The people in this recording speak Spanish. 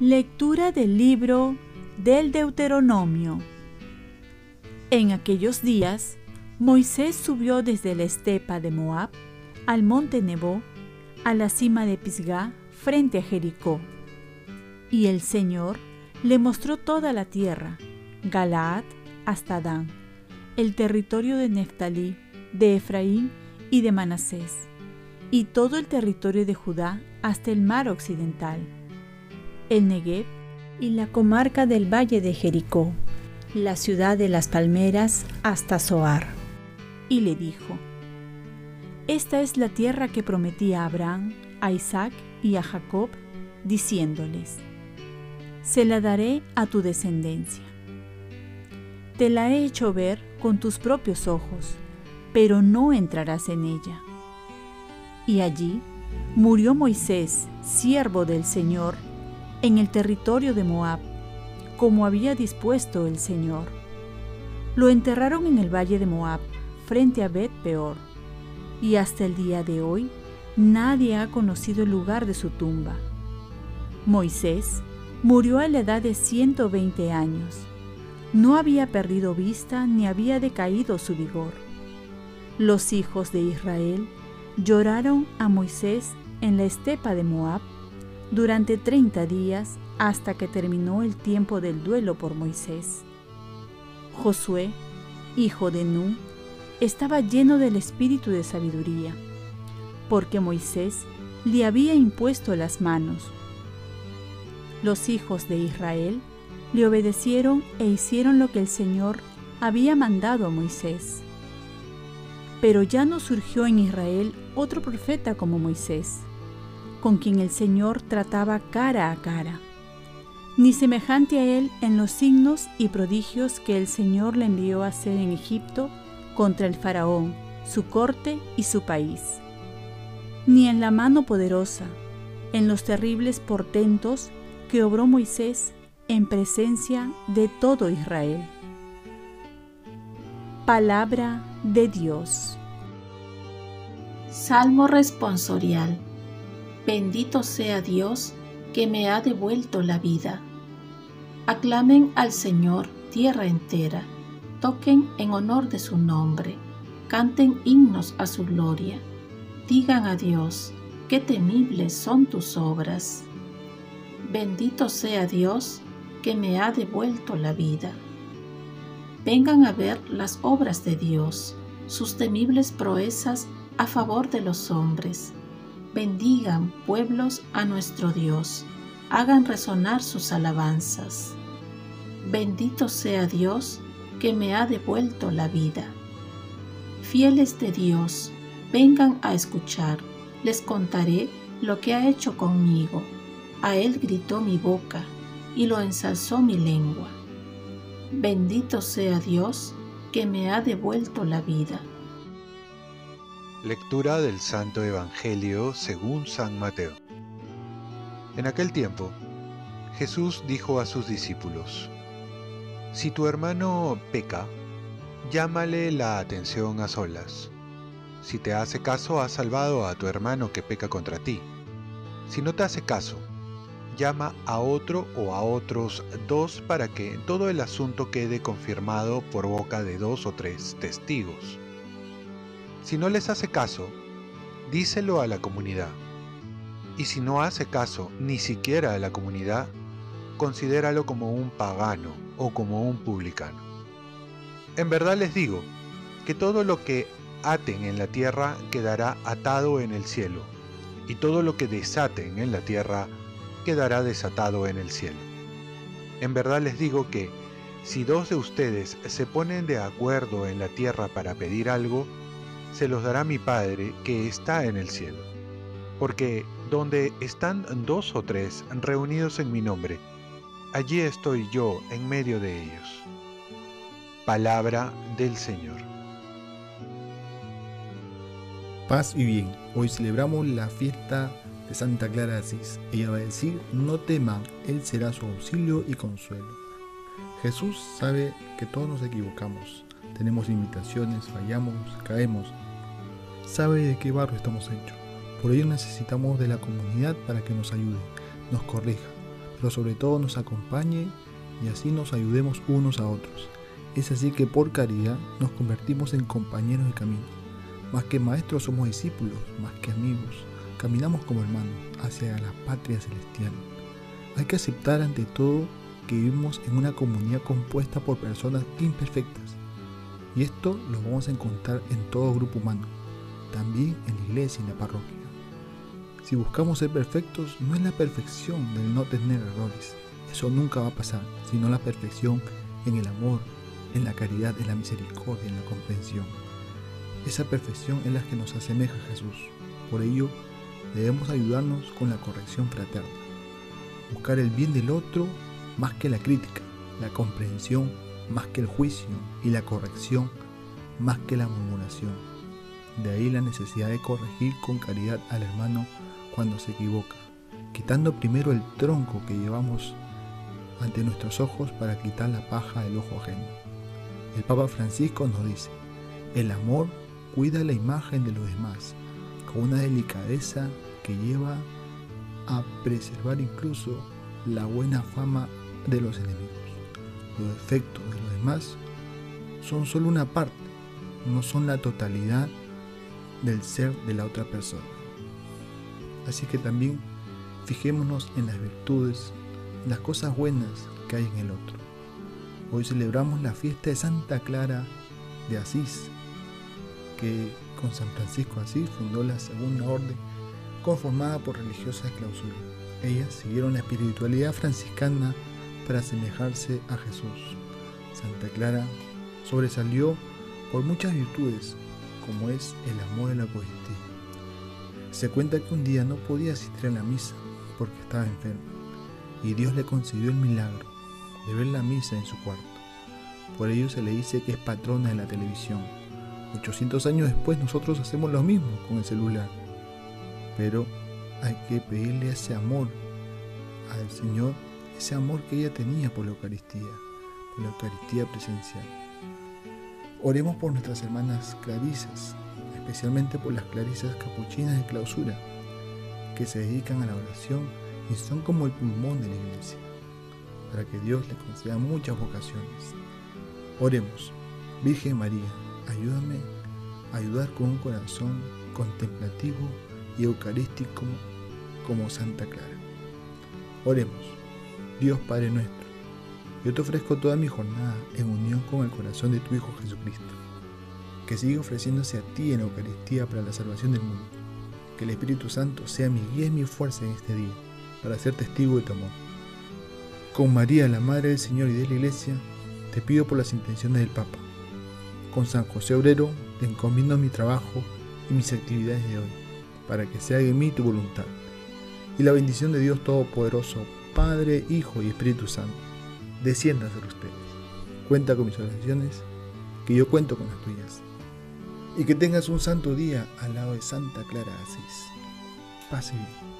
Lectura del libro del Deuteronomio. En aquellos días, Moisés subió desde la estepa de Moab al monte Nebo, a la cima de Pisgah, frente a Jericó. Y el Señor le mostró toda la tierra, Galaad hasta Dan, el territorio de Neftalí, de Efraín y de Manasés, y todo el territorio de Judá hasta el mar occidental el Negev y la comarca del valle de Jericó, la ciudad de las palmeras hasta Zoar. Y le dijo, Esta es la tierra que prometí a Abraham, a Isaac y a Jacob, diciéndoles, Se la daré a tu descendencia. Te la he hecho ver con tus propios ojos, pero no entrarás en ella. Y allí murió Moisés, siervo del Señor, en el territorio de Moab, como había dispuesto el Señor. Lo enterraron en el valle de Moab, frente a Bet Peor, y hasta el día de hoy nadie ha conocido el lugar de su tumba. Moisés murió a la edad de 120 años. No había perdido vista ni había decaído su vigor. Los hijos de Israel lloraron a Moisés en la estepa de Moab durante 30 días hasta que terminó el tiempo del duelo por Moisés. Josué, hijo de Nun, estaba lleno del espíritu de sabiduría, porque Moisés le había impuesto las manos. Los hijos de Israel le obedecieron e hicieron lo que el Señor había mandado a Moisés. Pero ya no surgió en Israel otro profeta como Moisés con quien el Señor trataba cara a cara, ni semejante a él en los signos y prodigios que el Señor le envió a hacer en Egipto contra el faraón, su corte y su país, ni en la mano poderosa, en los terribles portentos que obró Moisés en presencia de todo Israel. Palabra de Dios. Salmo responsorial Bendito sea Dios que me ha devuelto la vida. Aclamen al Señor tierra entera, toquen en honor de su nombre, canten himnos a su gloria, digan a Dios, qué temibles son tus obras. Bendito sea Dios que me ha devuelto la vida. Vengan a ver las obras de Dios, sus temibles proezas a favor de los hombres bendigan pueblos a nuestro Dios, hagan resonar sus alabanzas. Bendito sea Dios que me ha devuelto la vida. Fieles de Dios, vengan a escuchar, les contaré lo que ha hecho conmigo. A él gritó mi boca y lo ensalzó mi lengua. Bendito sea Dios que me ha devuelto la vida. Lectura del Santo Evangelio según San Mateo. En aquel tiempo, Jesús dijo a sus discípulos, Si tu hermano peca, llámale la atención a solas. Si te hace caso, has salvado a tu hermano que peca contra ti. Si no te hace caso, llama a otro o a otros dos para que todo el asunto quede confirmado por boca de dos o tres testigos. Si no les hace caso, díselo a la comunidad. Y si no hace caso ni siquiera a la comunidad, considéralo como un pagano o como un publicano. En verdad les digo que todo lo que aten en la tierra quedará atado en el cielo, y todo lo que desaten en la tierra quedará desatado en el cielo. En verdad les digo que si dos de ustedes se ponen de acuerdo en la tierra para pedir algo, se los dará mi Padre que está en el cielo. Porque donde están dos o tres reunidos en mi nombre, allí estoy yo en medio de ellos. Palabra del Señor. Paz y bien, hoy celebramos la fiesta de Santa Clara de Asís. Ella va a decir, no teman, Él será su auxilio y consuelo. Jesús sabe que todos nos equivocamos, tenemos limitaciones, fallamos, caemos. Sabe de qué barro estamos hechos. Por ello necesitamos de la comunidad para que nos ayude, nos corrija, pero sobre todo nos acompañe y así nos ayudemos unos a otros. Es así que por caridad nos convertimos en compañeros de camino. Más que maestros somos discípulos, más que amigos. Caminamos como hermanos hacia la patria celestial. Hay que aceptar ante todo que vivimos en una comunidad compuesta por personas imperfectas. Y esto lo vamos a encontrar en todo grupo humano, también en la iglesia y en la parroquia. Si buscamos ser perfectos, no es la perfección del no tener errores, eso nunca va a pasar, sino la perfección en el amor, en la caridad, en la misericordia, en la comprensión. Esa perfección es la que nos asemeja a Jesús. Por ello, debemos ayudarnos con la corrección fraterna. Buscar el bien del otro más que la crítica, la comprensión más que el juicio y la corrección más que la murmuración. De ahí la necesidad de corregir con caridad al hermano cuando se equivoca, quitando primero el tronco que llevamos ante nuestros ojos para quitar la paja del ojo ajeno. El Papa Francisco nos dice, el amor cuida la imagen de los demás con una delicadeza que lleva a preservar incluso la buena fama de los enemigos. Los defectos de los demás son solo una parte, no son la totalidad del ser de la otra persona. Así que también fijémonos en las virtudes, las cosas buenas que hay en el otro. Hoy celebramos la fiesta de Santa Clara de Asís, que con San Francisco Asís fundó la segunda orden conformada por religiosas de clausura. Ellas siguieron la espiritualidad franciscana para asemejarse a Jesús. Santa Clara sobresalió por muchas virtudes, como es el amor y la Eucaristía. Se cuenta que un día no podía asistir a la misa porque estaba enferma, y Dios le concedió el milagro de ver la misa en su cuarto. Por ello se le dice que es patrona de la televisión. 800 años después nosotros hacemos lo mismo con el celular. Pero hay que pedirle ese amor al Señor, ese amor que ella tenía por la Eucaristía, por la Eucaristía presencial. Oremos por nuestras hermanas clarisas, especialmente por las clarisas capuchinas de clausura, que se dedican a la oración y son como el pulmón de la iglesia, para que Dios les conceda muchas vocaciones. Oremos, Virgen María, ayúdame a ayudar con un corazón contemplativo y eucarístico como Santa Clara. Oremos, Dios Padre nuestro, yo te ofrezco toda mi jornada en unión con el corazón de tu Hijo Jesucristo, que sigue ofreciéndose a ti en Eucaristía para la salvación del mundo. Que el Espíritu Santo sea mi guía y mi fuerza en este día, para ser testigo de tu amor. Con María, la Madre del Señor y de la Iglesia, te pido por las intenciones del Papa. Con San José Obrero, te encomiendo mi trabajo y mis actividades de hoy, para que se haga en mí tu voluntad. Y la bendición de Dios Todopoderoso, Padre, Hijo y Espíritu Santo, descienda sobre ustedes. Cuenta con mis oraciones, que yo cuento con las tuyas. Y que tengas un santo día al lado de Santa Clara Asís. Pase bien.